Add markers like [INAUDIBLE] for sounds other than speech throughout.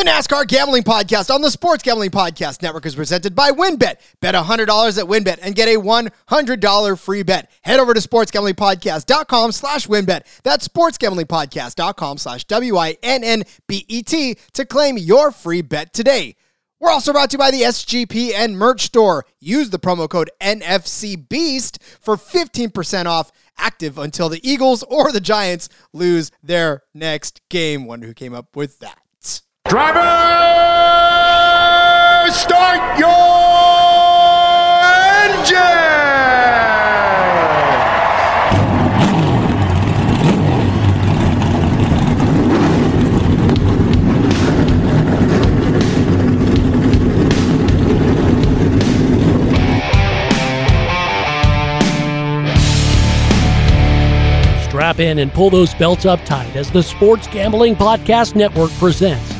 The NASCAR Gambling Podcast on the Sports Gambling Podcast Network is presented by WynnBET. Bet $100 at WynnBET and get a $100 free bet. Head over to sportsgamblingpodcast.com slash WynnBET. That's sportsgamblingpodcast.com slash W-I-N-N-B-E-T to claim your free bet today. We're also brought to you by the SGPN merch store. Use the promo code NFCBEAST for 15% off active until the Eagles or the Giants lose their next game. Wonder who came up with that. Driver, start your! Strap in and pull those belts up tight as the Sports Gambling Podcast Network presents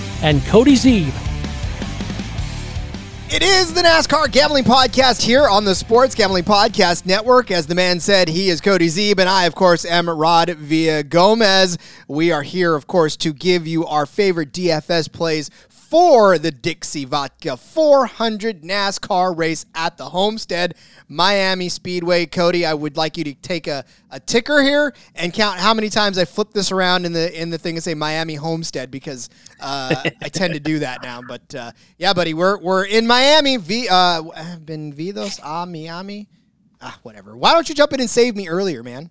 and Cody Zeeb. It is the NASCAR Gambling Podcast here on the Sports Gambling Podcast Network. As the man said, he is Cody Zeeb, and I, of course, am Rod Villagomez. We are here, of course, to give you our favorite DFS plays for the Dixie Vodka 400 NASCAR race at the Homestead Miami Speedway. Cody, I would like you to take a, a ticker here and count how many times I flip this around in the in the thing and say Miami Homestead because uh, I tend to do that now. But uh, yeah, buddy, we're we're in Miami. V uh, Benvidos a Miami. Ah, whatever. Why don't you jump in and save me earlier, man?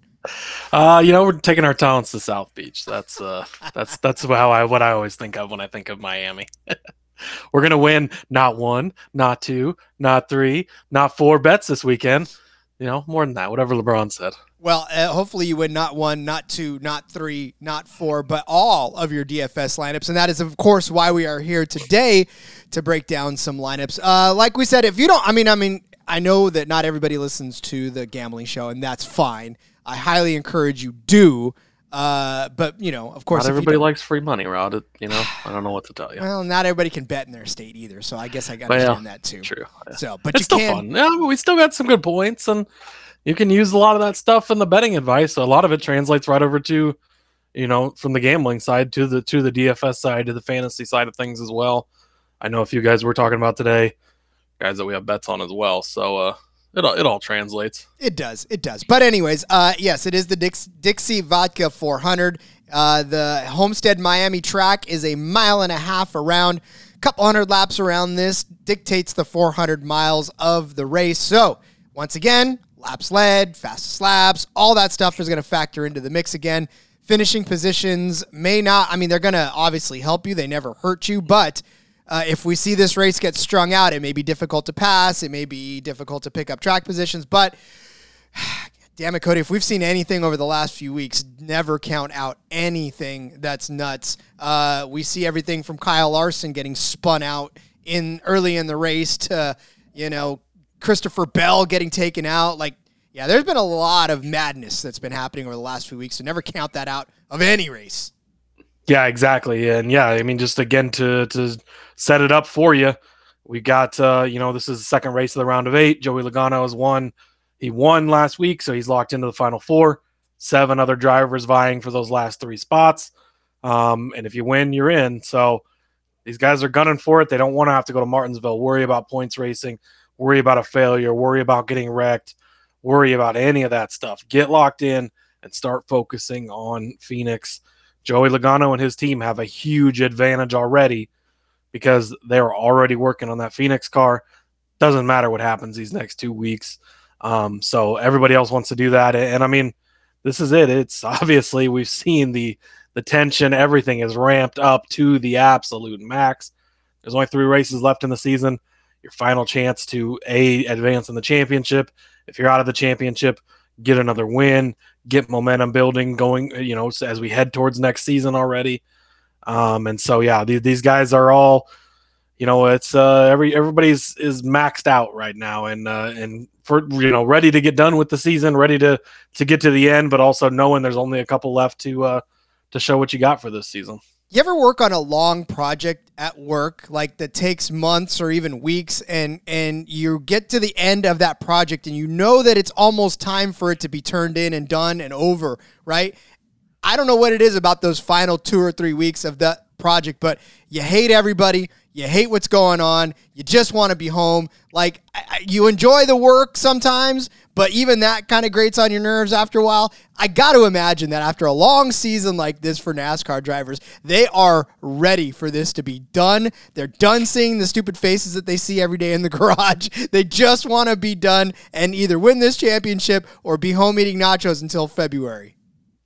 Uh, you know, we're taking our talents to South Beach. That's uh, that's that's how I what I always think of when I think of Miami. [LAUGHS] we're gonna win not one, not two, not three, not four bets this weekend. You know, more than that, whatever LeBron said. Well, uh, hopefully you win not one, not two, not three, not four, but all of your DFS lineups. And that is, of course, why we are here today to break down some lineups. Uh, like we said, if you don't, I mean, I mean, I know that not everybody listens to the gambling show, and that's fine. I highly encourage you do. Uh, but you know, of course, not everybody likes free money, Rod. You know, I don't know what to tell you. Well, not everybody can bet in their state either, so I guess I gotta understand that too. True. So, but it's you still can, fun. Yeah, but we still got some good points, and you can use a lot of that stuff in the betting advice. So a lot of it translates right over to, you know, from the gambling side to the to the DFS side to the fantasy side of things as well. I know a few guys we're talking about today, guys that we have bets on as well. So uh, it all, it all translates. It does. It does. But anyways, uh, yes, it is the Dix- Dixie Vodka 400. Uh, the Homestead Miami track is a mile and a half around. A couple hundred laps around this dictates the 400 miles of the race. So once again, laps led, fastest laps, all that stuff is going to factor into the mix again. Finishing positions may not. I mean, they're going to obviously help you. They never hurt you, but uh, if we see this race get strung out, it may be difficult to pass. It may be difficult to pick up track positions. But [SIGHS] damn it, Cody, if we've seen anything over the last few weeks, never count out anything that's nuts. Uh, we see everything from Kyle Larson getting spun out in early in the race to you know Christopher Bell getting taken out. Like, yeah, there's been a lot of madness that's been happening over the last few weeks. So never count that out of any race. Yeah, exactly. And yeah, I mean, just again to to set it up for you, we got uh, you know, this is the second race of the round of eight. Joey Logano has won. He won last week, so he's locked into the final four. Seven other drivers vying for those last three spots. Um, and if you win, you're in. So these guys are gunning for it. They don't want to have to go to Martinsville, worry about points racing, worry about a failure, worry about getting wrecked, worry about any of that stuff. Get locked in and start focusing on Phoenix Joey Logano and his team have a huge advantage already because they're already working on that Phoenix car. Doesn't matter what happens these next two weeks. Um, so everybody else wants to do that. And I mean, this is it. It's [LAUGHS] obviously we've seen the the tension, everything is ramped up to the absolute max. There's only three races left in the season. Your final chance to a advance in the championship. If you're out of the championship, get another win, get momentum building going, you know, as we head towards next season already. Um, and so yeah, these, these guys are all, you know, it's uh, every everybody's is maxed out right now, and uh, and for you know ready to get done with the season, ready to to get to the end, but also knowing there's only a couple left to uh, to show what you got for this season. You ever work on a long project at work, like that takes months or even weeks, and and you get to the end of that project and you know that it's almost time for it to be turned in and done and over, right? I don't know what it is about those final two or three weeks of that project, but you hate everybody. You hate what's going on. You just want to be home. Like you enjoy the work sometimes, but even that kind of grates on your nerves after a while. I got to imagine that after a long season like this for NASCAR drivers, they are ready for this to be done. They're done seeing the stupid faces that they see every day in the [LAUGHS] garage. They just want to be done and either win this championship or be home eating nachos until February.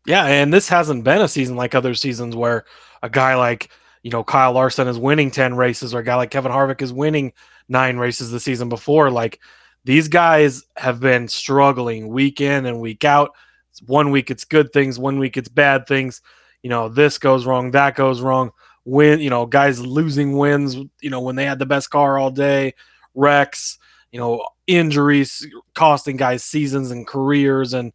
Yeah, and this hasn't been a season like other seasons where a guy like you know Kyle Larson is winning ten races, or a guy like Kevin Harvick is winning nine races the season before. Like these guys have been struggling week in and week out. One week it's good things, one week it's bad things. You know, this goes wrong, that goes wrong. Win, you know, guys losing wins. You know, when they had the best car all day, wrecks. You know, injuries costing guys seasons and careers, and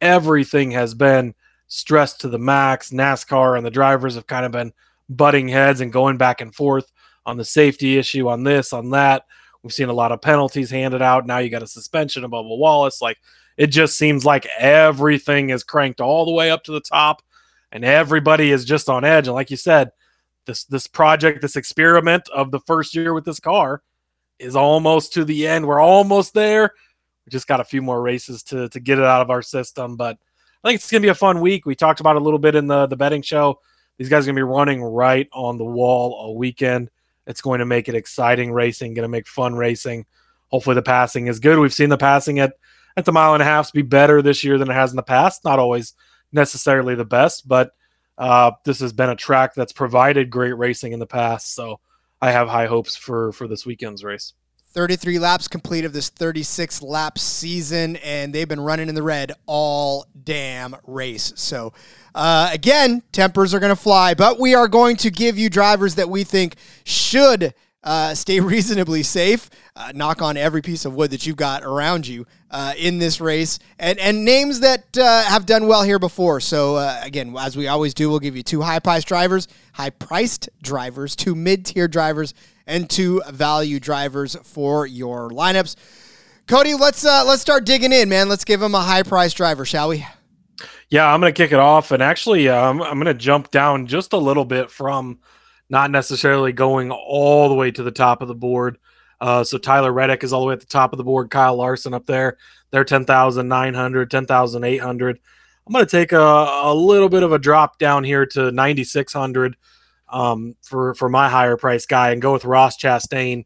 everything has been stressed to the max. NASCAR and the drivers have kind of been butting heads and going back and forth on the safety issue, on this, on that. We've seen a lot of penalties handed out. Now you got a suspension of Bubba Wallace. Like it just seems like everything is cranked all the way up to the top, and everybody is just on edge. And like you said, this this project, this experiment of the first year with this car is almost to the end. We're almost there. We just got a few more races to to get it out of our system, but I think it's going to be a fun week. We talked about a little bit in the the betting show. These guys are going to be running right on the wall all weekend. It's going to make it exciting racing, going to make fun racing. Hopefully, the passing is good. We've seen the passing at at the mile and a half be better this year than it has in the past. Not always necessarily the best, but uh, this has been a track that's provided great racing in the past. So I have high hopes for for this weekend's race. 33 laps complete of this 36 lap season, and they've been running in the red all damn race. So, uh, again, tempers are going to fly, but we are going to give you drivers that we think should uh, stay [LAUGHS] reasonably safe. Uh, knock on every piece of wood that you've got around you uh, in this race, and and names that uh, have done well here before. So uh, again, as we always do, we'll give you two high priced drivers, high priced drivers, two mid tier drivers, and two value drivers for your lineups. Cody, let's uh, let's start digging in, man. Let's give him a high price driver, shall we? Yeah, I'm going to kick it off, and actually, um, I'm going to jump down just a little bit from not necessarily going all the way to the top of the board. Uh, so Tyler Reddick is all the way at the top of the board. Kyle Larson up there, they're 10,900, 10,800. I'm going to take a, a little bit of a drop down here to 9,600 um, for for my higher price guy and go with Ross Chastain.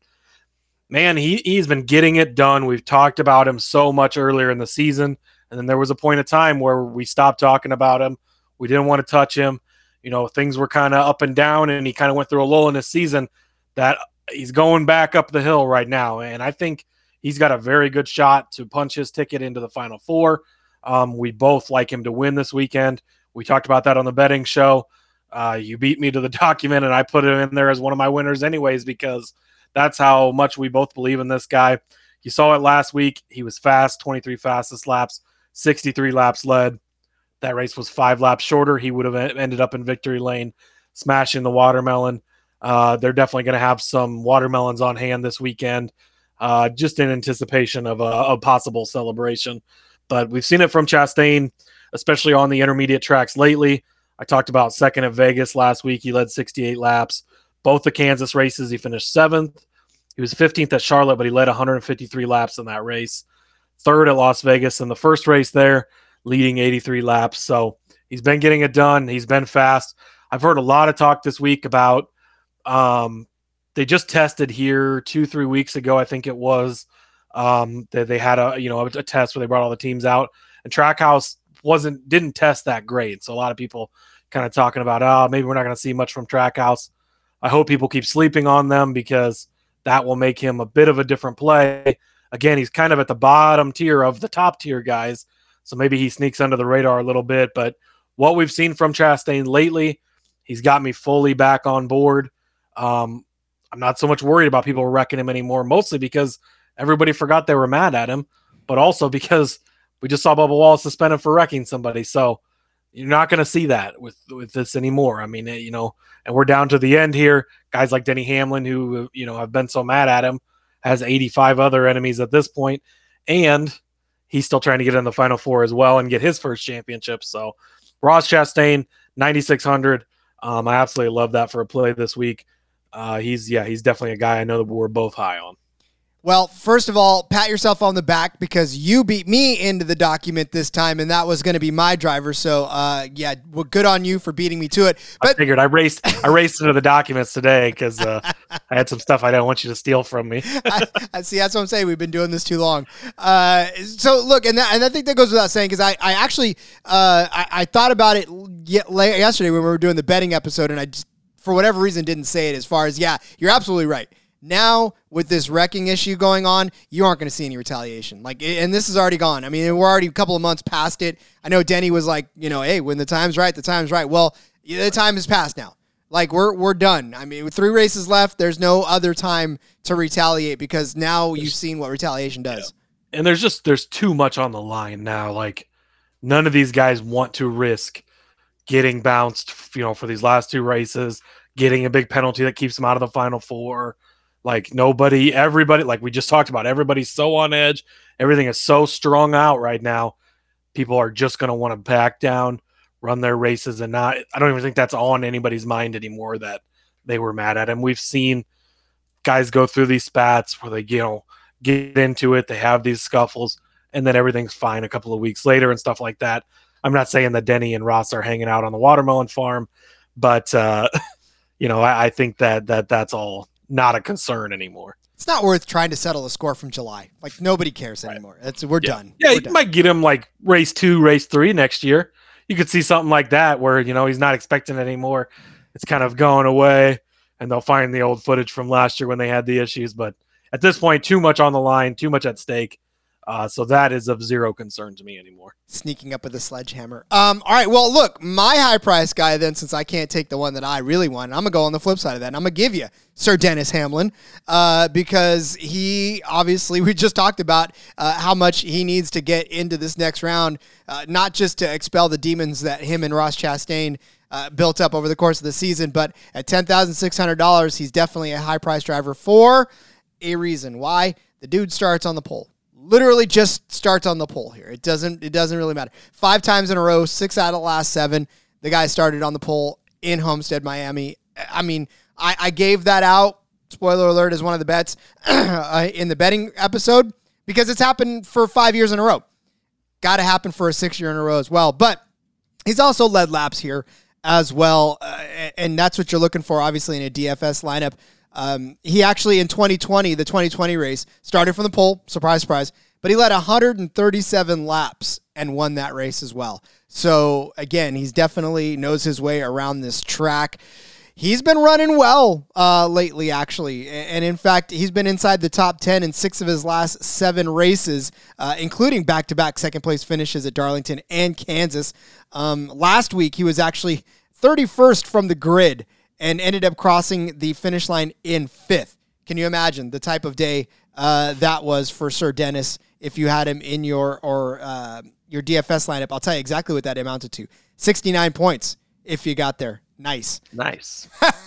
Man, he he's been getting it done. We've talked about him so much earlier in the season, and then there was a point of time where we stopped talking about him. We didn't want to touch him. You know, things were kind of up and down, and he kind of went through a lull in his season. That he's going back up the hill right now, and I think he's got a very good shot to punch his ticket into the final four. Um, we both like him to win this weekend. We talked about that on the betting show. Uh, you beat me to the [LAUGHS] document, and I put it in there as one of my winners, anyways, because that's how much we both believe in this guy. You saw it last week. He was fast, 23 fastest laps, 63 laps led. That race was five laps shorter. He would have ended up in victory lane, smashing the watermelon. Uh, they're definitely going to have some watermelons on hand this weekend, uh, just in anticipation of a, a, possible celebration. But we've seen it from Chastain, especially on the intermediate tracks lately. I talked about second at Vegas last week. He led 68 laps. Both the Kansas races, he finished seventh. He was 15th at Charlotte, but he led 153 laps in that race. Third at Las Vegas in the first race there, leading 83 laps. So he's been getting it done. He's been fast. I've heard a lot of talk this week about um, they just tested here two, three weeks ago, I think it was. Um, they, they had a you know a, a test where they brought all the teams out, and Trackhouse wasn't didn't test that great. So a lot of people kind of talking about, oh, maybe we're not going to see much from Trackhouse. I hope people keep sleeping on them because that will make him a bit of a different play. Again, he's kind of at the bottom tier of the top tier guys, so maybe he sneaks under the radar a little bit. But what we've seen from Chastain lately, He's got me fully back on board. Um, I'm not so much worried about people wrecking him anymore, mostly because everybody forgot they were mad at him, but also because we just saw Bubba Wallace suspended for wrecking somebody. So you're not going to see that with with this anymore. I mean, you know, and we're down to the end here. Guys like Denny Hamlin, who you know have been so mad at him, has 85 other enemies at this point, and he's still trying to get in the final four as well and get his first championship. So Ross Chastain, 9600. Um, I absolutely love that for a play this week. Uh, he's yeah, he's definitely a guy I know that we're both high on. Well, first of all, pat yourself on the back because you beat me into the document this time, and that was going to be my driver. So, uh, yeah, well, good on you for beating me to it. But I figured I raced, I [LAUGHS] raced into the documents today because uh, [LAUGHS] I had some stuff I don't want you to steal from me. [LAUGHS] I, I, see. That's what I'm saying. We've been doing this too long. Uh, so look, and that, and I think that goes without saying because I, I actually, uh, I, I, thought about it yesterday when we were doing the betting episode, and I just, for whatever reason, didn't say it. As far as yeah, you're absolutely right now, with this wrecking issue going on, you aren't going to see any retaliation. Like, and this is already gone. I mean, we're already a couple of months past it. I know Denny was like, you know, hey, when the time's right, the time's right. Well, the time has passed now. Like we're we're done. I mean, with three races left, there's no other time to retaliate because now you've seen what retaliation does. Yeah. And there's just there's too much on the line now. Like none of these guys want to risk getting bounced, you know, for these last two races, getting a big penalty that keeps them out of the final four like nobody, everybody, like we just talked about, everybody's so on edge. Everything is so strung out right now. People are just going to want to back down, run their races, and not. I don't even think that's on anybody's mind anymore that they were mad at him. We've seen guys go through these spats where they, you know, get into it, they have these scuffles, and then everything's fine a couple of weeks later and stuff like that. I'm not saying that Denny and Ross are hanging out on the watermelon farm, but uh, [LAUGHS] you know, I, I think that that that's all not a concern anymore. It's not worth trying to settle a score from July. Like nobody cares right. anymore. It's we're yeah. done. Yeah, we're you done. might get him like race two, race three next year. You could see something like that where you know he's not expecting it anymore. It's kind of going away, and they'll find the old footage from last year when they had the issues. But at this point, too much on the line, too much at stake. Uh, so that is of zero concern to me anymore. Sneaking up with a sledgehammer. Um, all right. Well, look, my high price guy then, since I can't take the one that I really want, I'm gonna go on the flip side of that. And I'm gonna give you Sir Dennis Hamlin uh, because he obviously [LAUGHS] we just talked about uh, how much he needs to get into this next round, uh, not just to expel the demons that him and Ross Chastain. Uh, built up over the course of the season, but at ten thousand six hundred dollars, he's definitely a high price driver for a reason. Why? The dude starts on the pole literally just starts on the pole here. It doesn't it doesn't really matter. Five times in a row, six out of the last seven, the guy started on the pole in Homestead, Miami. I mean, I, I gave that out. Spoiler alert is one of the bets [CLEARS THROAT] uh, in the betting episode because it's happened for five years in a row. Got to happen for a six year in a row as well. But he's also led laps here as well, uh, and that's what you're looking for, obviously, in a DFS lineup. Um, he actually in 2020, the 2020 race, started from the pole. Surprise, surprise. But he led 137 laps and won that race as well. So again, he's definitely knows his way around this track. He's been running well uh, lately, actually, and in fact, he's been inside the top ten in six of his last seven races, uh, including back-to-back second place finishes at Darlington and Kansas. Um, last week, he was actually 31st from the grid and ended up crossing the finish line in fifth. Can you imagine the type of day uh, that was for Sir Dennis if you had him in your or uh, your DFS lineup? I'll tell you exactly what that amounted to: sixty-nine points if you got there. Nice, nice. [LAUGHS]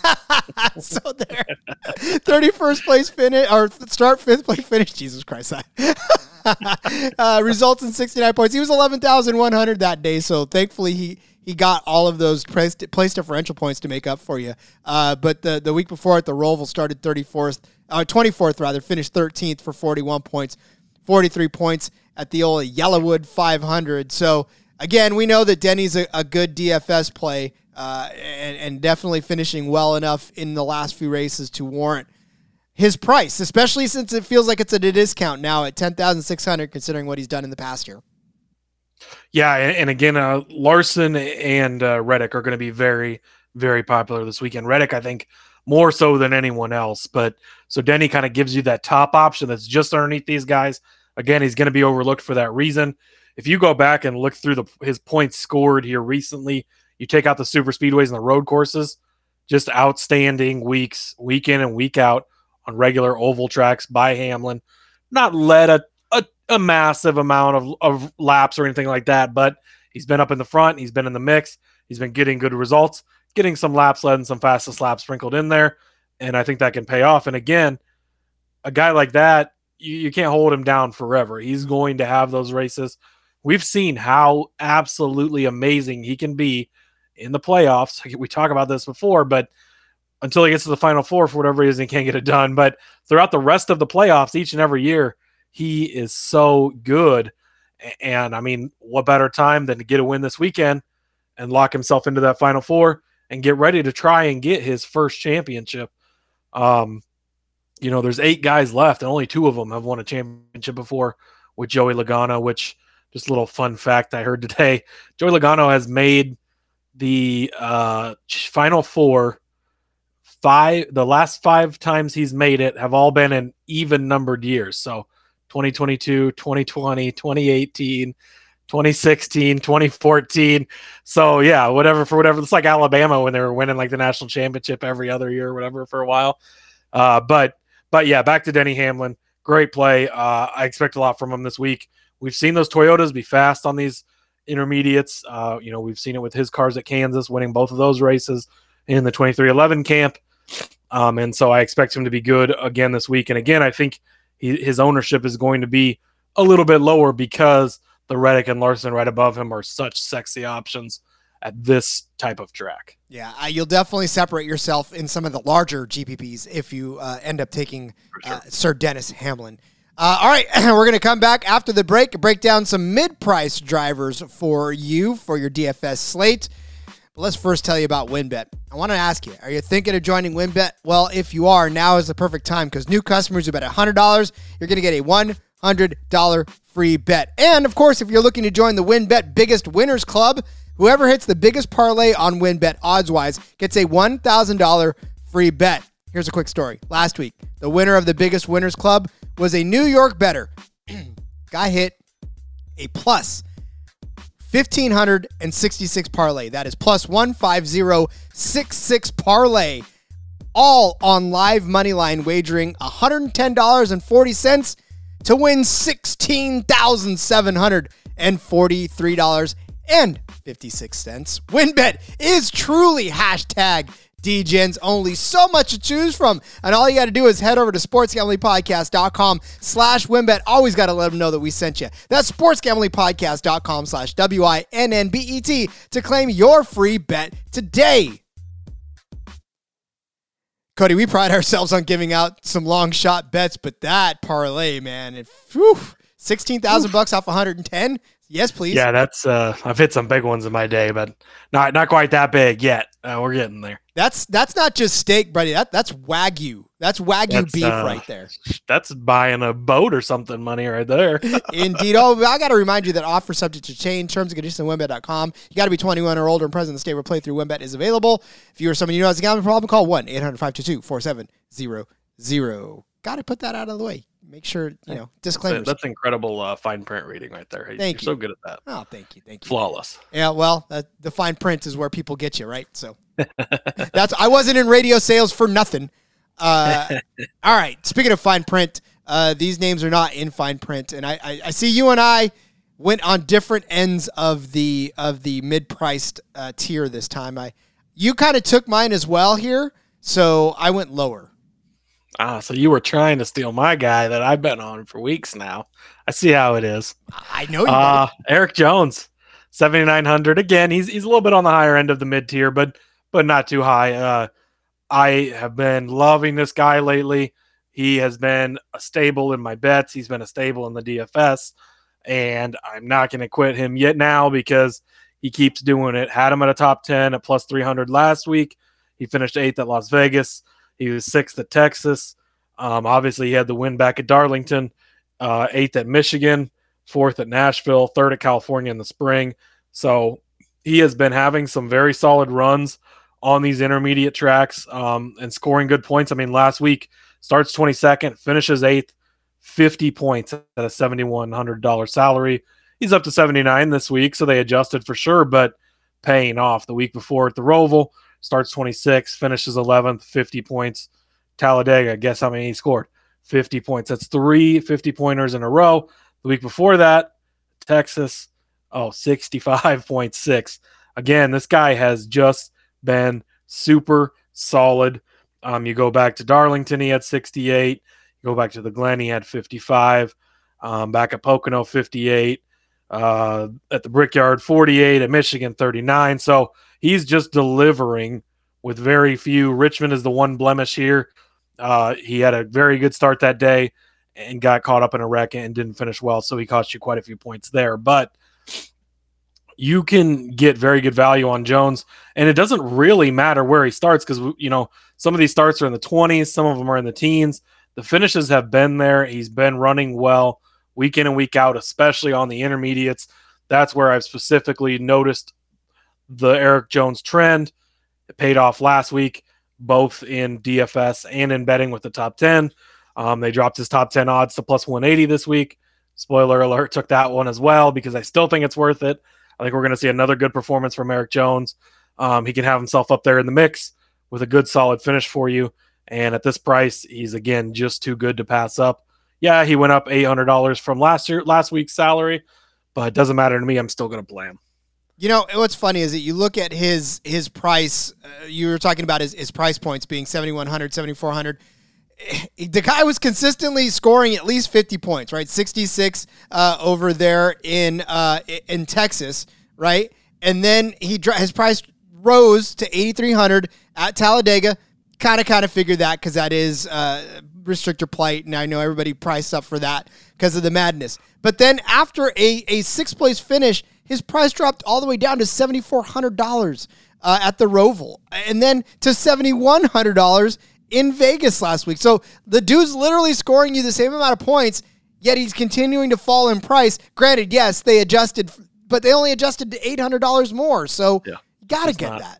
[LAUGHS] so there, thirty-first place finish or start fifth place finish. Jesus Christ, [LAUGHS] uh, results in sixty-nine points. He was eleven thousand one hundred that day, so thankfully he he got all of those place, place differential points to make up for you. Uh, but the, the week before at the Roval started 34th, uh, 24th rather, finished 13th for 41 points, 43 points at the old YellaWood 500. So again, we know that Denny's a, a good DFS play uh, and, and definitely finishing well enough in the last few races to warrant his price, especially since it feels like it's at a discount now at 10,600 considering what he's done in the past year. Yeah, and, again, uh, Larson and uh, Reddick are going to be very, very popular this weekend. Reddick, I think, more so than anyone else. But so Denny kind of gives you that top option that's just underneath these guys. Again, he's going to be overlooked for that reason. If you go back and look through the his points scored here recently, You take out the super speedways and the road courses, just outstanding weeks, week in and week out on regular oval tracks by Hamlin. Not led a, a, massive amount of, of laps or anything like that, but he's been up in the front. He's been in the mix. He's been getting good results, getting some laps led and some fastest laps sprinkled in there. And I think that can pay off. And again, a guy like that, you, you can't hold him down forever. He's going to have those races. We've seen how absolutely amazing he can be in the playoffs. We talk about this before, but until he gets to the final four for whatever reason, he can't get it done. But throughout the rest of the playoffs, each and every year, he is so good. And I mean, what better time than to get a win this weekend and lock himself into that final four and get ready to try and get his first championship. Um, you know, there's eight guys left, and only two of them have won a championship before with Joey Logano, which just a little fun fact I heard [LAUGHS] today. Joey Logano has made the uh, final four five the last five times he's made it have all been in even numbered years so 2022 2020 2018 2016 2014 so yeah whatever for whatever it's like alabama when they were winning like the national championship every other year or whatever for a while. Uh, but but yeah back to denny hamlin. Great play. Uh, i expect a lot from him this week. We've seen those toyotas be fast on these intermediates. Uh, you know we've seen it with his cars at kansas winning both of those races in the 23XI camp. Um, and so I expect him to be good again this week. And again, I think he, his ownership is going to be a little bit lower because the Reddick and Larson right above him are such sexy options at this type of track. Yeah, uh, you'll definitely separate yourself in some of the larger GPPs if you uh, end up taking sure. uh, Sir Dennis Hamlin. Uh, all right, [CLEARS THROAT] we're going to come back after the break, break down some mid price drivers for you for your DFS slate. But let's first tell you about WynnBET. I want to ask you, are you thinking of joining WynnBET? Well, if you are, now is the perfect time because new customers who bet $100, you're going to get a $100 free bet. And of course, if you're looking to join the WynnBET Biggest Winners Club, whoever hits the biggest parlay on WynnBET odds wise gets a $1,000 free bet. Here's a quick story. Last week, the winner of the Biggest Winners Club was a New York better. [CLEARS THROAT] Guy hit a plus 1566 parlay. That is plus 15066 parlay. All on live money line wagering $110.40 to win $16,743.56. WynnBET is truly hashtag DGens only. So much to choose from. And all you got to do is head over to sportsgamblingpodcast.com slash wynnbet. Always got to let them know that we sent you. That's sportsgamblingpodcast.com slash W-I-N-N-B-E-T to claim your free bet today. Cody, we pride ourselves on giving out some long shot bets, but that parlay, man, it, whew, 16,000 bucks off 110 Yes, please. Yeah, that's uh I've hit some big ones in my day, but not not quite that big yet. Uh, we're getting there. That's that's not just steak, buddy. That that's wagyu. That's wagyu that's, beef uh, right there. That's buying a boat or something money right there. [LAUGHS] Indeed. Oh, I got to remind you that offer subject to change. Terms and conditions on wynnbet.com. You got to be 21 or older and present in the state where playthrough WynnBET is available. If you or someone you know has a gambling problem, call 1 800 522 4700. Got to put that out of the way make sure you know disclaimers. That's, incredible uh, fine print reading right there. Thank You're you. so good at that. Oh, thank you, thank you. Flawless. Yeah, well, uh, the fine print is where people get you, right? So [LAUGHS] that's I wasn't in radio sales for nothing. Uh, [LAUGHS] all right. Speaking of fine print, uh, these names are not in fine print, and I, I, I, see you and I went on different ends of the of the mid priced uh, tier this time. I you kind of took mine as well here, so I went lower. Ah, so you were trying to steal my guy that I've been on for weeks now. I see how it is. I know you. Uh, Erik Jones, seventy nine hundred. Again, he's he's a little bit on the higher end of the mid tier, but but not too high. Uh, I have been loving this guy lately. He has been a stable in my bets. He's been a stable in the DFS, and I'm not going to quit him yet now because he keeps doing it. Had him at a top ten at plus three hundred last week. He finished eighth at Las Vegas. He was sixth at Texas. Um, obviously, he had the win back at Darlington, uh, eighth at Michigan, fourth at Nashville, third at California in the spring. So he has been having some very solid runs on these intermediate tracks um, and scoring good points. I mean, last week starts 22nd, finishes eighth, 50 points at a $7,100 salary. He's up to 79 this week, so they adjusted for sure. But paying off. The week before at the Roval, starts 26, finishes 11th, 50 points. Talladega, guess how many he scored? 50 points. That's three 50 pointers in a row. The week before that, Texas, oh, 65.6. Again, this guy has just been super solid. Um, you go back to Darlington, he had 68. You go back to the Glen, he had 55. Um, back at Pocono, 58. Uh, at the Brickyard, 48. At Michigan, 39. So he's just delivering with very few. Richmond is the one blemish here. Uh, he had a very good start that day and got caught up in a wreck and didn't finish well. So he cost you quite a few points there. But you can get very good value on Jones. And it doesn't really matter where he starts because, you know, some of these starts are in the 20s, some of them are in the teens. The finishes have been there. He's been running well week in and week out, especially on the intermediates. That's where I've specifically noticed the Erik Jones trend. It paid off last week, both in DFS and in betting with the top 10. Um, they dropped his top 10 odds to plus 180 this week. Spoiler alert, took that one as well because I still think it's worth it. I think we're going to see another good performance from Erik Jones. Um, he can have himself up there in the mix with a good solid finish for you. And at this price, he's again just too good to pass up. Yeah, he went up eight hundred dollars from last year, last week's salary, but it doesn't matter to me. I'm still going to play him. You know what's funny is that you look at his his price. Uh, you were talking about his, his price points being 7100 7400 the guy was consistently scoring at least 50 points, right? 66 uh, over there in uh, in Texas, right? And then he his price rose to 8300 at Talladega. Kind of kind of figured that cuz that is uh, restrictor plate and I know everybody priced up for that because of the madness. But then after a a sixth place finish, his price dropped all the way down to $7400 uh, at the Roval and then to $7100 in Vegas last week. So the dude's literally scoring you the same amount of points, yet he's continuing to fall in price. Granted, yes, they adjusted, but they only adjusted to eight hundred dollars more. So yeah, you got to get that.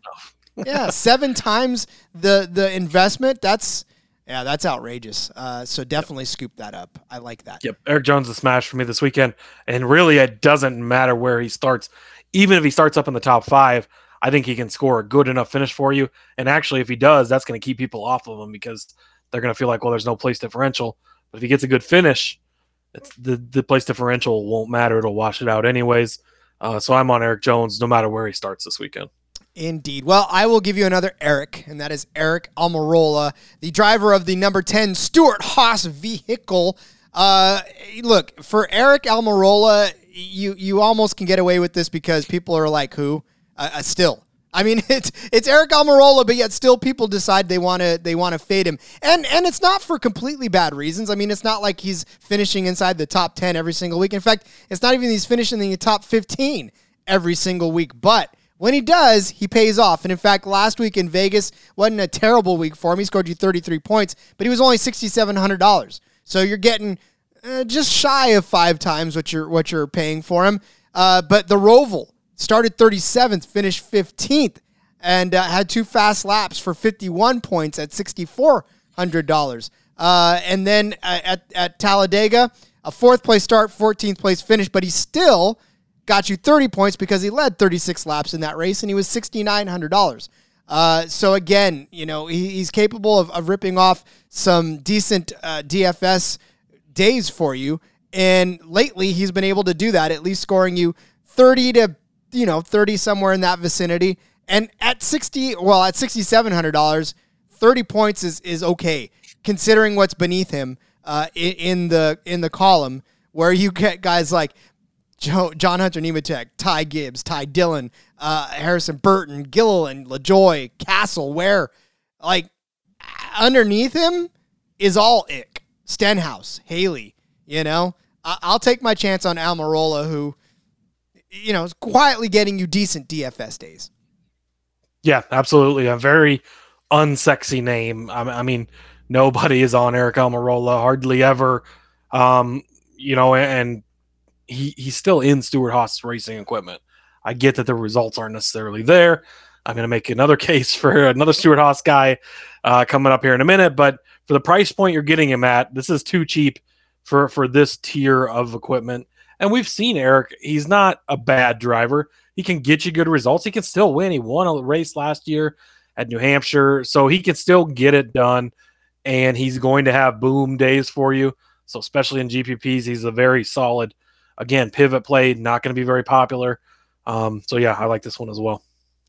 Yeah, seven times the the investment. That's yeah, that's outrageous. Uh, so definitely yep. scoop that up. I like that. Yep, Erik Jones is smash for me this weekend, and really, it doesn't matter where he starts. Even if he starts up in the top five, I think he can score a good enough finish for you. And actually, if he does, that's going to keep people off of him because they're going to feel like, well, there's no place differential. But if he gets a good finish, the the place differential won't matter. It'll wash it out anyways. Uh, so I'm on Erik Jones no matter where he starts this weekend. Indeed. Well, I will give you another Eric, and that is Aric Almirola, the driver of the number 10 Stewart-Haas vehicle. Uh, look, for Aric Almirola, you you almost can get away with this because people are like, who? uh, uh, still. I mean, [LAUGHS] it's it's Aric Almirola, but yet still people decide they want to they want to fade him, and and it's not for completely bad reasons. I mean, it's not like he's finishing inside the top ten every single week. In fact, it's not even he's finishing in the top fifteen every single week. But when he does, he pays off. And in fact, last week in Vegas wasn't a terrible week for him. He scored you thirty three points, but he was only sixty seven hundred dollars. So you're getting uh, just shy of five times what you're what you're paying for him. Uh, but the Roval started 37th, finished 15th, and uh, had two fast laps for 51 points at $6,400. Uh, and then uh, at, at Talladega, a fourth place start, 14th place finish, but he still got you 30 points because he led 36 laps in that race and he was $6,900. Uh, so again, you know, he, he's capable of, of, ripping off some decent uh, DFS days for you. And lately, he's been able to do that, at least scoring you 30 to you know, 30 somewhere in that vicinity. And at 60, well, at $6,700, 30 points is, is okay considering what's beneath him uh, in, in, the in the column where you get guys like John Hunter Nemechek, Ty Gibbs, Ty Dillon, uh, Harrison Burton, Gilliland, LaJoie, Castle, where like underneath him is all ick. Stenhouse, Haley, you know, I- will take my chance on Almirola, who you know, is quietly getting you decent DFS days. Yeah, absolutely. A very unsexy name. I, I mean, nobody is on Aric Almirola, hardly ever. Um, you know, and he he's still in Stewart-Haas racing equipment. I get that the results aren't necessarily there. I'm going to make another [LAUGHS] case for another Stewart-Haas guy uh, coming up here in a minute, but for the price point you're getting him at, this is too cheap for for this tier of equipment And we've seen Aric, he's not a bad driver. He can get you good results. He can still win. He won a race last year at New Hampshire, so he can still get it done. And he's going to have boom days for you. So, especially in GPPs, he's a very solid, again, pivot play, not going to be very popular. Um, so, yeah, I like this one as well.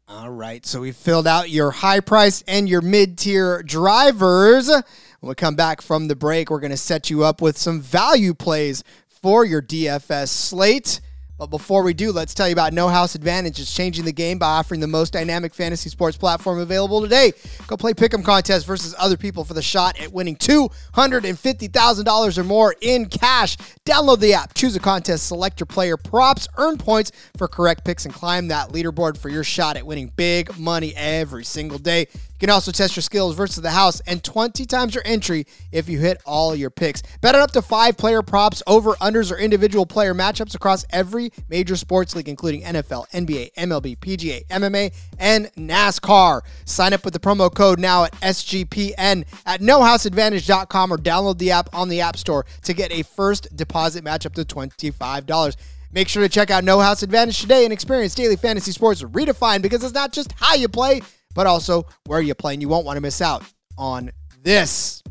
All right, so we filled out your high priced and your mid tier drivers. When we come back from the break, we're going to set you up with some value plays for your DFS slate. But before we do, let's tell you about No House Advantage. It's changing the game by offering the most dynamic fantasy sports platform available today. Go play Pick'em contest versus other people for the shot at winning $250,000 or more in cash. Download the app, choose a contest, select your player props, earn points for correct picks, and climb that leaderboard for your shot at winning big money every single day. You can also test your skills versus the house and 20 times your entry if you hit all your picks. Bet on up to five player props, over unders, or individual player matchups across every major sports league, including NFL, NBA, MLB, PGA, MMA, and NASCAR. Sign up with the promo code now at SGPN at nohouseadvantage.com or download the app on the App Store to get a first deposit match up to $25. Make sure to check out No House Advantage today and experience daily fantasy sports redefined because it's not just how you play, but also where you play, and you won't want to miss out on this.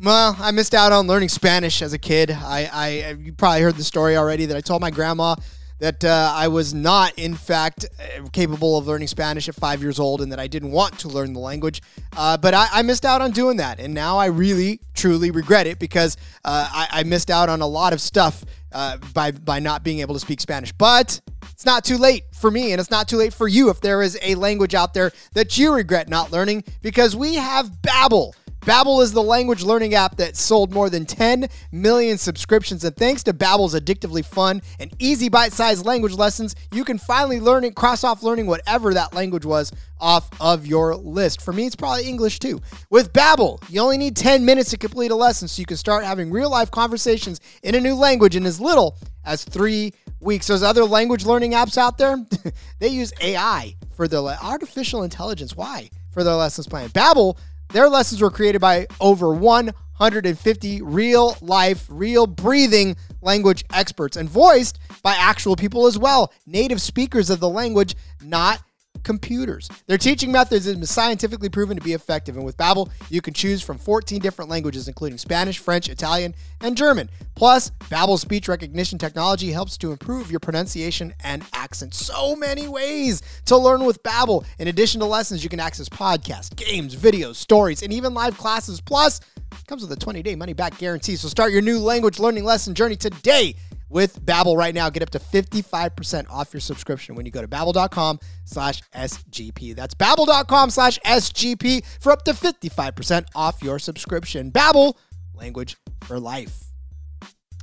Well, I missed out on learning Spanish as a kid. I, I you probably heard the story already that I told my grandma that uh, I was not, in fact, uh, capable of learning Spanish at five years old, and that I didn't want to learn the language. Uh, but I, I, missed out on doing that, and now I really, truly regret it because uh, I, I, missed out on a lot of stuff uh, by by not being able to speak Spanish. But it's not too late for me, and it's not too late for you if there is a language out there that you regret not learning, because we have Babbel. Babbel is the language learning app that sold more than 10 million subscriptions and thanks to Babbel's addictively fun and easy bite-sized language lessons, you can finally learn it cross off learning whatever that language was off of your list. For me, it's probably English too. With Babbel, you only need 10 minutes to complete a lesson so you can start having real-life conversations in a new language in as little as 3 weeks. Those other language learning apps out there, [LAUGHS] they use AI for their artificial intelligence. Why? For their lessons plan. Babbel their lessons were created by over 150 real life, real breathing language experts and voiced by actual people as well, native speakers of the language, not computers. Their teaching methods been scientifically proven to be effective, and with Babbel, you can choose from 14 different languages, including Spanish, French, Italian, and German. Plus, Babbel's speech recognition technology helps to improve your pronunciation and accent. So many ways to learn with Babbel. In addition to lessons, you can access podcasts, games, videos, stories, and even live classes. Plus, comes with a 20-day money-back guarantee. So start your new language learning lesson journey today with Babbel right now. Get up to 55% off your subscription when you go to babbel.com slash SGP. That's babbel.com slash SGP for up to 55% off your subscription. Babbel, language for life.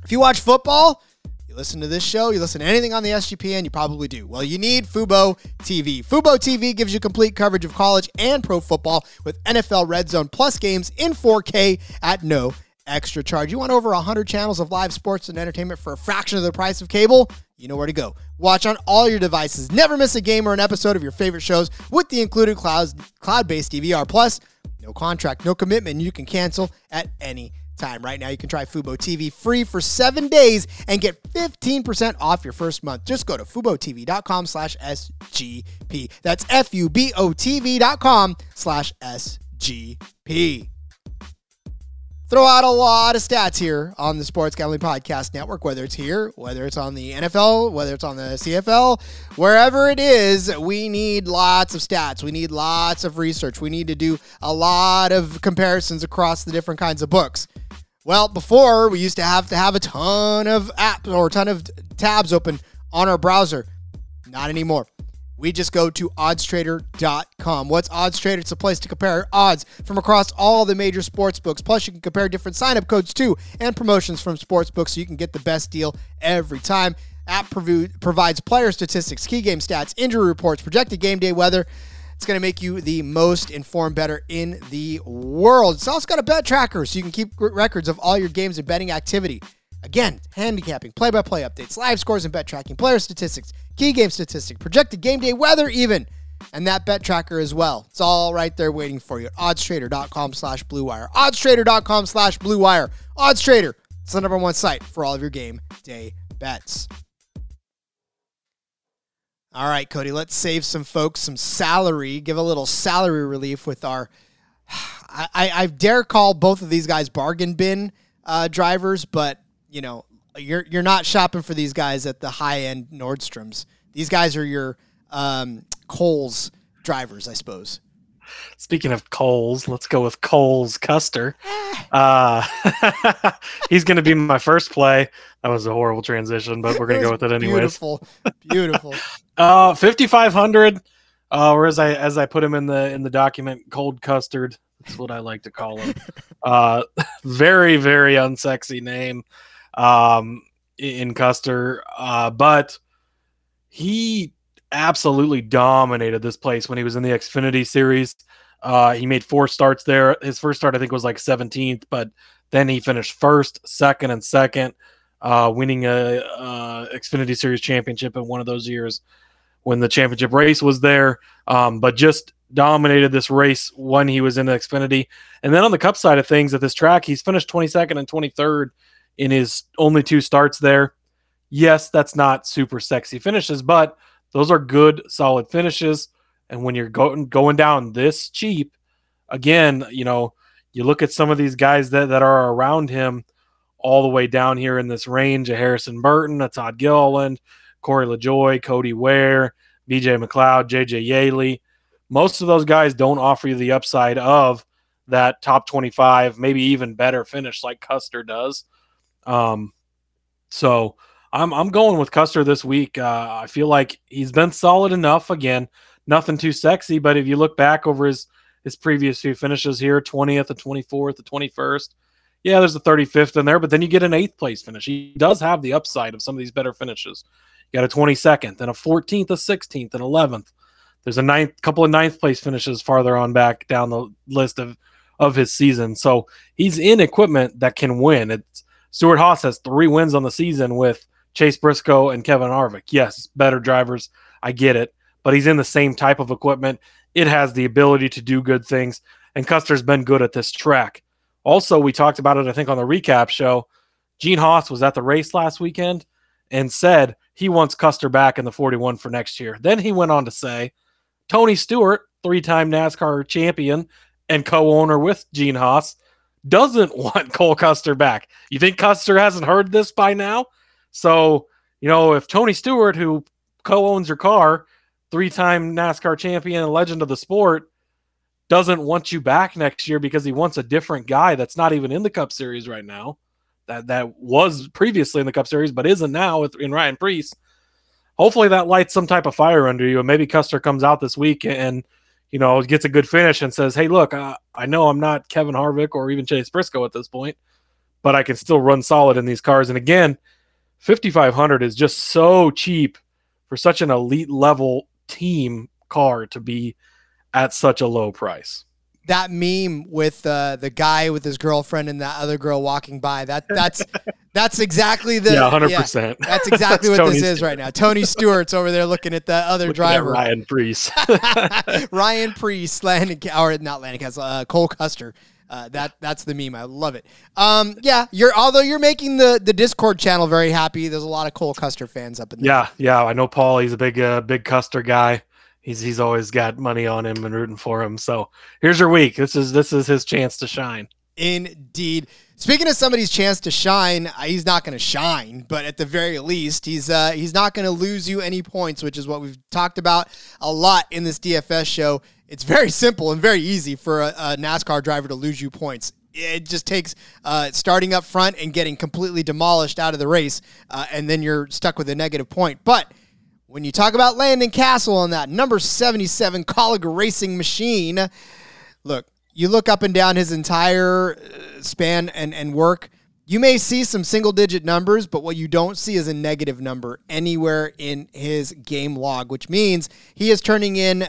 If you watch football, you listen to this show, you listen to anything on the SGPN, you probably do. Well, you need Fubo TV. Fubo TV gives you complete coverage of college and pro football with NFL Red Zone plus games in 4K at no extra charge. You want over 100 channels of live sports and entertainment for a fraction of the price of cable? You know where to go. Watch on all your devices. Never miss a game or an episode of your favorite shows with the included cloud cloud-based DVR. Plus, no contract, no commitment. You can cancel at any time. Right now, you can try Fubo TV free for seven days and get 15% off your first month. Just go to FuboTV.com slash SGP. That's F-U-B-O-T-V dot com slash SGP throw out a lot of stats here on the Sports Gambling Podcast Network, whether it's here, whether it's on the NFL, whether it's on the CFL, wherever it is, we need lots of stats. We need lots of research. We need to do a lot of comparisons across the different kinds of books. Well, before we used to have to have a ton of apps or a ton of tabs open on our browser. Not anymore we just go to oddstrader.com. What's OddsTrader? It's a place to compare odds from across all the major sports books. Plus, you can compare different sign-up codes too and promotions from sports books so you can get the best deal every time. App provides player statistics, key game stats, injury reports, projected game day weather. It's going to make you the most informed better in the world. It's also got a bet tracker so you can keep records of all your games and betting activity. Again, handicapping, play by play updates, live scores and bet tracking, player statistics, key game statistic, projected game day weather, even, and that bet tracker as well. It's all right there waiting for you at oddstrader.com slash blue wire. Oddstrader.com slash blue wire. Oddstrader. It's the number one site for all of your game day bets. All right, Cody, let's save some folks some salary, give a little salary relief with our. [SIGHS] I, I, I dare call both of these guys bargain bin uh, drivers, but you know you're you're not shopping for these guys at the high end Nordstroms. These guys are your um, Kohl's drivers, I suppose. Speaking of Coles, let's go with Coles Custer. Uh, [LAUGHS] he's going to be my first play. That was a horrible transition, but we're going to go with it anyways. Beautiful, beautiful. [LAUGHS] Uh, fifty five hundred. Uh, or as I as I put him in the in the document, cold custard. That's what I like to call him. [LAUGHS] uh, very very unsexy name. Um, in Custer, uh, but he absolutely dominated this place when he was in the Xfinity series. Uh, he made four starts there. His first start, I think, was like 17th, but then he finished first, second, and second, uh, winning a, a, Xfinity Series championship in one of those years when the championship race was there. Um, but just dominated this race when he was in the Xfinity. And then on the Cup side of things, at this track, he's finished 22nd and 23rd in his only two starts there. Yes, that's not super sexy finishes, but those are good, solid finishes. And when you're going going down this cheap, again, you know, you look at some of these guys that, that are around him all the way down here in this range a Harrison Burton, a Todd Gilliland, Corey LaJoie, Cody Ware, BJ McLeod, JJ Yeley. Most of those guys don't offer you the upside of that top 25, maybe even better finish like Custer does. Um, so I'm I'm going with Custer this week. Uh, I feel like he's been solid enough. Again, nothing too sexy, but if you look back over his his previous few finishes here, 20th, the 24th, the 21st, yeah, there's a 35th in there, but then you get an eighth place finish. He does have the upside of some of these better finishes. You got a 22nd, then a 14th, a 16th, and 11th. There's a ninth, couple of ninth place finishes farther on back down the list of of his season. So he's in equipment that can win. It's Stewart Haas has three wins on the season with Chase Briscoe and Kevin Harvick. Yes, better drivers. I get it. But he's in the same type of equipment. It has the ability to do good things. And Custer's been good at this track. Also, we talked about it, I think, on the recap show. Gene Haas was at the race last weekend and said he wants Custer back in the 41 for next year. Then he went on to say Tony Stewart, three time NASCAR champion and co owner with Gene Haas, doesn't [LAUGHS] want Cole Custer back. You think Custer hasn't heard this by now? So, you know, if Tony Stewart, who co owns your car, three time NASCAR champion and legend of the sport, doesn't want you back next year because he wants a different guy that's not even in the Cup Series right now, that, that was previously in the Cup Series but isn't now with, in Ryan Preece. Hopefully that lights some type of fire under you. And maybe Custer comes out this week and, you know, gets a good finish and says, hey, look, uh, I know I'm not Kevin Harvick or even Chase Briscoe at this point, but I can still run solid in these cars. And again, 5500 is just so cheap for such an elite level team car to be at such a low price. That meme with uh, the guy with his girlfriend and that other girl walking by that that's [LAUGHS] that's exactly the yeah hundred yeah, percent. That's exactly that's what Tony this Stewart. is right now. Tony Stewart's over there looking at the other looking driver, Ryan Preece, [LAUGHS] [LAUGHS] Ryan Preece, Landon or not Landon Cassill, uh, Cole Custer uh, that that's the meme. I love it. Um, yeah, you're although you're making the the Discord channel very happy. There's a lot of Cole Custer fans up in there. Yeah, yeah. I know Paul. He's a big uh, big Custer guy. He's he's always got money on him and rooting for him. So here's your week. This is this is his chance to shine. Indeed. Speaking of somebody's chance to shine, uh, he's not going to shine, but at the very least, he's uh, he's not going to lose you any points, which is what we've talked about a lot in this DFS show. It's very simple and very easy for a, a NASCAR driver to lose you points. It just takes uh, starting up front and getting completely demolished out of the race, uh, and then you're stuck with a negative point. But when you talk about Landon Cassill on that number 77 Kaulig racing machine, look, you look up and down his entire uh, span and, and work, you may see some single digit numbers, but what you don't see is a negative number anywhere in his game log, which means he is turning in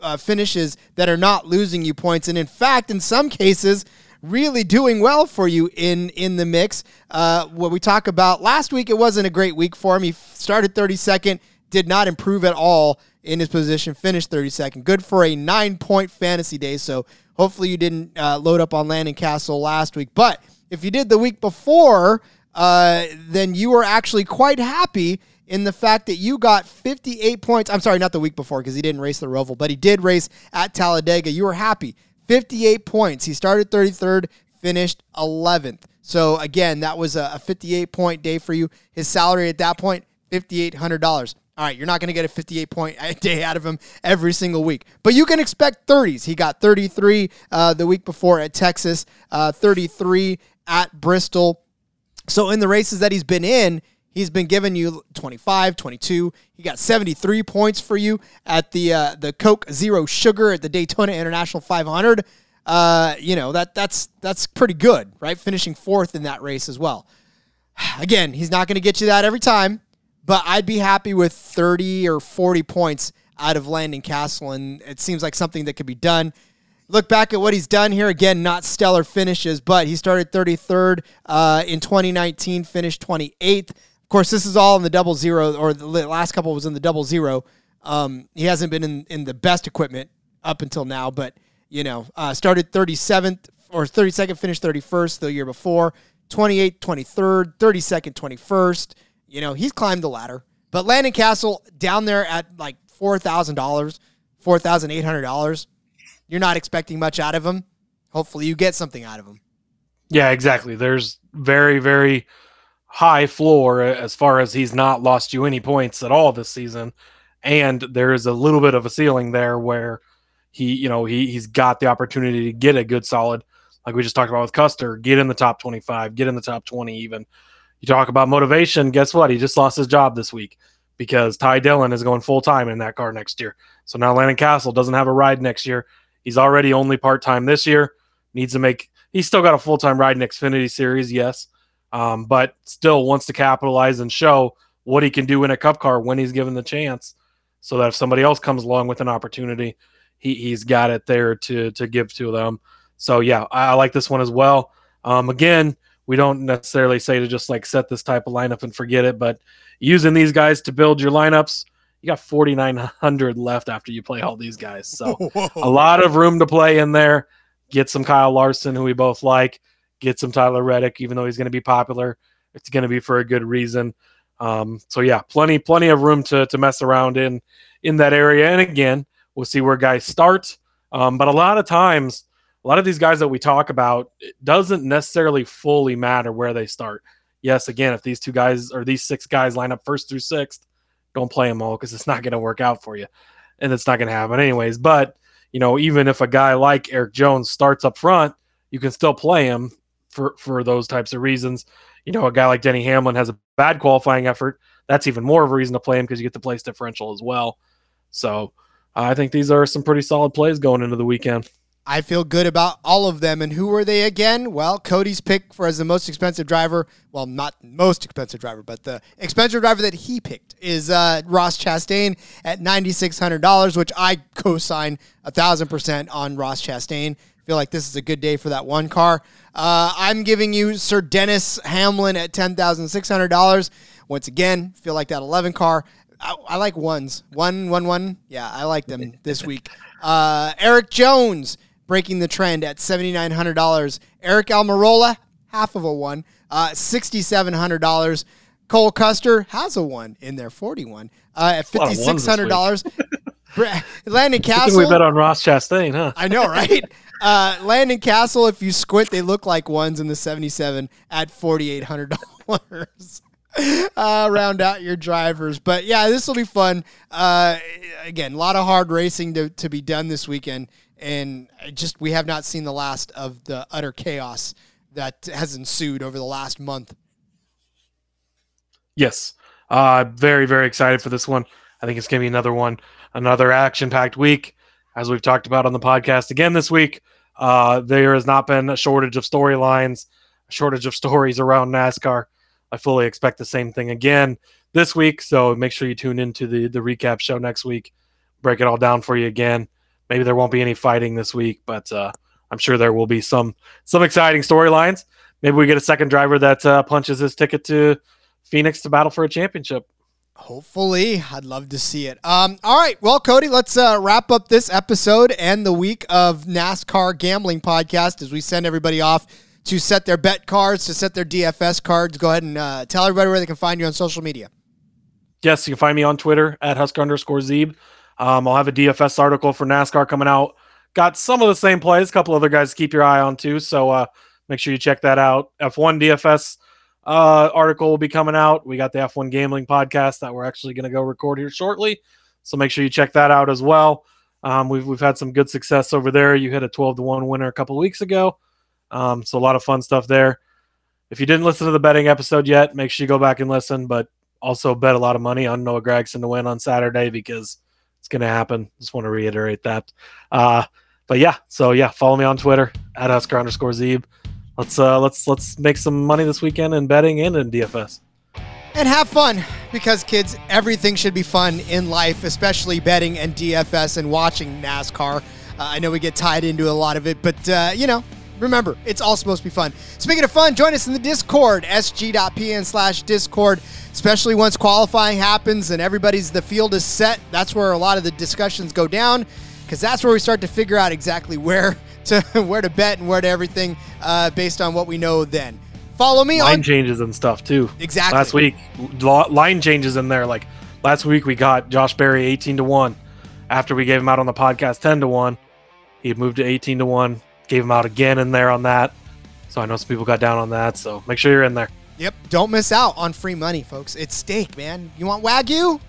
uh, finishes that are not losing you points. And in fact, in some cases, really doing well for you in in the mix. Uh, what we talked about last week, it wasn't a great week for him. He started 32nd, did not improve at all in his position, finished 32nd. Good for a nine point fantasy day. So Hopefully, you didn't uh, load up on Landon Cassill last week. But if you did the week before, uh, then you were actually quite happy in the fact that you got 58 points. I'm sorry, not the week before because he didn't race the Roval, but he did race at Talladega. You were happy. 58 points. He started 33rd, finished 11th. So again, that was a, a 58 point day for you. His salary at that point, $5,800. All right, you're not going to get a 58 point [LAUGHS] day out of him every single week, but you can expect 30s. He got 33 uh, the week before at Texas, uh, 33 at Bristol. So in the races that he's been in, he's been giving you 25, 22. He got 73 points for you at the uh, the Coke Zero Sugar at the Daytona International 500. Uh, you know that that's that's pretty good, right? Finishing fourth in that race as well. [SIGHS] Again, he's not going to get you that every time, but I'd be happy with 30 or 40 points out of Landon Cassill, and it seems like something that could be done. Look back at what he's done here. Again, not stellar finishes, but he started 33rd uh, in 2019, finished 28th. Of course, this is all in the double zero, or the last couple was in the double zero. Um, he hasn't been in, in the best equipment up until now, but, you know, uh, started 37th or 32nd, finished 31st the year before, 28th, 23rd, 32nd, 21st. You know, he's climbed the ladder. But Landon Cassill down there at like $4,000, $4,800, you're not expecting much out of him. Hopefully, you get something out of him. Yeah, exactly. There's very, very high floor as far as he's not lost you any points at all this season. And there is a little bit of a ceiling there where he, you know, he he's got the opportunity to get a good solid, like we just talked about with Custer, get in the top 25, get in the top 20 even. You talk about motivation, guess what? He just lost his job this week because Ty Dillon is going full time in that car next year. So now Landon Cassill doesn't have a ride next year. He's already only part time this year. Needs to make. He's still got a full time ride in Xfinity Series, yes, um, but still wants to capitalize and show what he can do in a Cup car when he's given the chance, so that if somebody else comes along with an opportunity, he he's got it there to to give to them. So yeah, I, I like this one as well. Um, again, we don't necessarily say to just like set this type of lineup and forget it, but using these guys to build your lineups you got 4900 left after you play all these guys. So [LAUGHS] a lot of room to play in there. Get some kyle larson who we both like. Get some tyler reddick even though he's going to be popular. It's going to be for a good reason. Um, so yeah plenty plenty of room to, to mess around in in that area. And again we'll see where guys start. Um, but a lot of times a lot of these guys that we talk about it doesn't necessarily fully matter where they start. Yes again if these two guys or these six guys line up first through sixth don't play them all because it's not going to work out for you and it's not going to happen anyways. But you know even if a guy like Erik Jones starts up front you can still play him for for those types of reasons. You know a guy like denny hamlin has a bad qualifying effort. That's even more of a reason to play him because you get the place differential as well. So i think these are some pretty solid plays going into the weekend I feel good about all of them. And who were they again? Well, Cody's pick for as the most expensive driver. Well, not most expensive driver, but the expensive driver that he picked is uh, Ross Chastain at ninety six hundred dollars, which I co-sign a thousand percent on Ross Chastain. Feel like this is a good day for that one car. Uh, I'm giving you Sir Dennis Hamlin at ten thousand six hundred dollars. Once again, feel like that eleven car. I, I, like ones. One, one, one. Yeah, I like them this week. Uh, Erik Jones breaking the trend at $7,900. Aric Almirola, half of a one, uh, $6,700. Cole Custer has a one in there, 41 uh, at $5,600. [LAUGHS] Landon Cassill. we bet on Ross Chastain, huh? I know, right? [LAUGHS] Uh, Landon Cassill, if you squint, they look like ones in the 77 at $4,800. [LAUGHS] uh, round out your drivers. But yeah, this will be fun. Uh, again, a lot of hard racing to, to be done this weekend and just we have not seen the last of the utter chaos that has ensued over the last month. Yes, uh, very very excited for this one. I think it's going to be another one, another action-packed week, as we've talked about on the podcast again this week. Uh, there has not been a shortage of storylines, a shortage of stories around NASCAR. I fully expect the same thing again this week. So make sure you tune into the the recap show next week. Break it all down for you again. Maybe there won't be any fighting this week, but uh, I'm sure there will be some some exciting storylines. Maybe we get a second driver that uh, punches his ticket to Phoenix to battle for a championship. Hopefully, I'd love to see it. Um, all right, well, Cody, let's uh, wrap up this episode and the week of NASCAR Gambling Podcast as we send everybody off to set their bet cards, to set their DFS cards, go ahead and uh, tell everybody where they can find you on social media. Yes, you can find me on Twitter at Husker underscore Zeeb. Um, I'll have a DFS article for NASCAR coming out. Got some of the same plays, a couple other guys to keep your eye on too. So uh, make sure you check that out. F1 DFS uh, article will be coming out. We got the F1 Gambling podcast that we're actually going to go record here shortly. So make sure you check that out as well. Um, we've we've had some good success over there. You hit a 12 to 1 winner a couple weeks ago. Um, so a lot of fun stuff there. If you didn't listen to the betting episode yet, make sure you go back and listen. But also bet a lot of money on Noah Gragson to win on Saturday because it's going to happen. Just want to reiterate that. Uh, but yeah, so yeah, follow me on Twitter at Husker underscore Zeeb. Let's uh, let's let's make some money this weekend in betting and in DFS. And have fun because, kids, everything should be fun in life, especially betting and DFS and watching NASCAR. Uh, I know we get tied into a lot of it, but uh, you know, remember, it's all supposed to be fun. Speaking of fun, join us in the Discord, sg.pn slash Discord, especially once qualifying happens and everybody's, the field is set. That's where a lot of the discussions go down because that's where we start to figure out exactly where [LAUGHS] to where to bet and where to everything uh, based on what we know then. Follow me line on line changes and stuff too. Exactly. Last week, line changes in there. Like last week, we got Josh Berry eighteen to one. After we gave him out on the podcast ten to one, he moved to eighteen to one. Gave him out again in there on that. So I know some people got down on that. So make sure you're in there. Yep. Don't miss out on free money, folks. It's steak, man. You want Wagyu?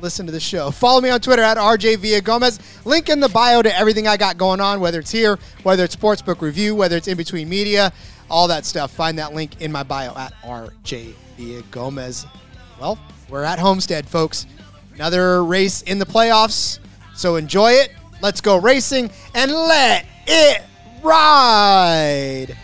Listen to the show. Follow me on Twitter at RJ Villagomez. Link in the bio to everything I got going on, whether it's here, whether it's Sportsbook Review, whether it's in between media, all that stuff. Find that link in my bio at RJ Villagomez. Well, we're at Homestead, folks. Another race in the playoffs. So enjoy it. Let's go racing and let it ride.